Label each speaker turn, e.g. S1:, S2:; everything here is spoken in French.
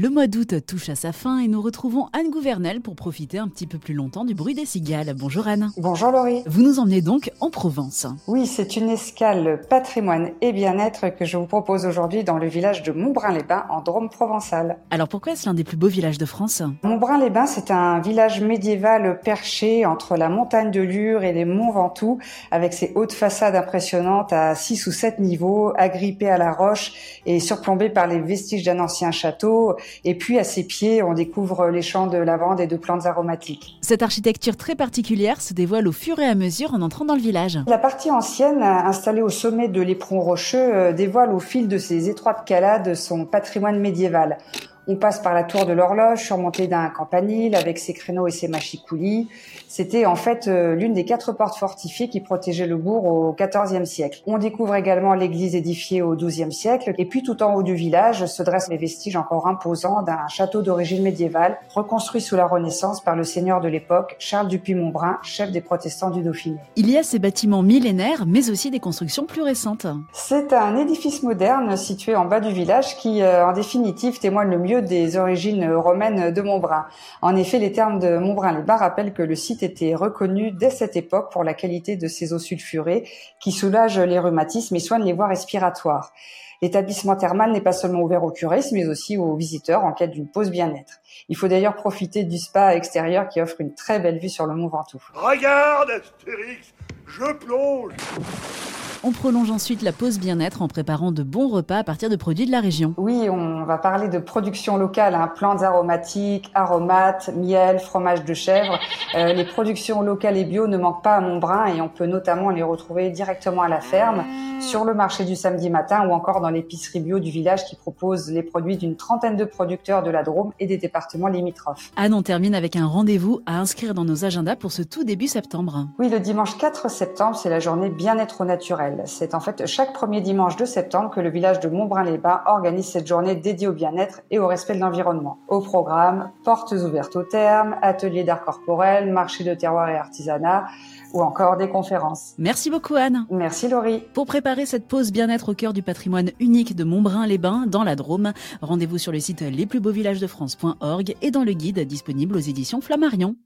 S1: Le mois d'août touche à sa fin et nous retrouvons Anne Gouvernel pour profiter un petit peu plus longtemps du bruit des cigales. Bonjour Anne.
S2: Bonjour Laurie.
S1: Vous nous emmenez donc en Provence.
S2: Oui, c'est une escale patrimoine et bien-être que je vous propose aujourd'hui dans le village de Montbrun-les-Bains en Drôme provençal.
S1: Alors pourquoi est-ce l'un des plus beaux villages de France?
S2: Montbrun-les-Bains, c'est un village médiéval perché entre la montagne de Lure et les monts Ventoux avec ses hautes façades impressionnantes à 6 ou 7 niveaux, agrippées à la roche et surplombées par les vestiges d'un ancien château et puis à ses pieds, on découvre les champs de lavande et de plantes aromatiques.
S1: Cette architecture très particulière se dévoile au fur et à mesure en entrant dans le village.
S2: La partie ancienne, installée au sommet de l'éperon rocheux, euh, dévoile au fil de ses étroites calades son patrimoine médiéval. On passe par la tour de l'horloge, surmontée d'un campanile avec ses créneaux et ses machicoulis. C'était en fait euh, l'une des quatre portes fortifiées qui protégeaient le bourg au XIVe siècle. On découvre également l'église édifiée au XIIe siècle. Et puis tout en haut du village se dressent les vestiges encore imposants d'un château d'origine médiévale, reconstruit sous la Renaissance par le seigneur de l'époque, Charles Dupuy-Montbrun, chef des protestants du Dauphiné.
S1: Il y a ces bâtiments millénaires, mais aussi des constructions plus récentes.
S2: C'est un édifice moderne situé en bas du village qui, euh, en définitive, témoigne le mieux des origines romaines de Montbrun. En effet, les termes de Montbrun-les-Bains rappellent que le site était reconnu dès cette époque pour la qualité de ses eaux sulfurées qui soulagent les rhumatismes et soignent les voies respiratoires. L'établissement thermal n'est pas seulement ouvert aux curistes, mais aussi aux visiteurs en quête d'une pause bien-être. Il faut d'ailleurs profiter du spa extérieur qui offre une très belle vue sur le Mont Ventoux.
S3: Regarde, Astérix, je plonge
S1: on prolonge ensuite la pause bien-être en préparant de bons repas à partir de produits de la région.
S2: Oui, on va parler de production locale, hein, plantes aromatiques, aromates, miel, fromage de chèvre. Euh, les productions locales et bio ne manquent pas à Montbrun et on peut notamment les retrouver directement à la ferme, sur le marché du samedi matin ou encore dans l'épicerie bio du village qui propose les produits d'une trentaine de producteurs de la Drôme et des départements limitrophes.
S1: Anne, on termine avec un rendez-vous à inscrire dans nos agendas pour ce tout début septembre.
S2: Oui, le dimanche 4 septembre, c'est la journée bien-être au naturel. C'est en fait chaque premier dimanche de septembre que le village de Montbrun-les-Bains organise cette journée dédiée au bien-être et au respect de l'environnement. Au programme, portes ouvertes au terme, ateliers d'art corporel, marché de terroir et artisanat, ou encore des conférences.
S1: Merci beaucoup Anne.
S2: Merci Laurie.
S1: Pour préparer cette pause bien-être au cœur du patrimoine unique de Montbrun-les-Bains dans la Drôme, rendez-vous sur le site lesplusbeauxvillagesdefrance.org et dans le guide disponible aux éditions Flammarion.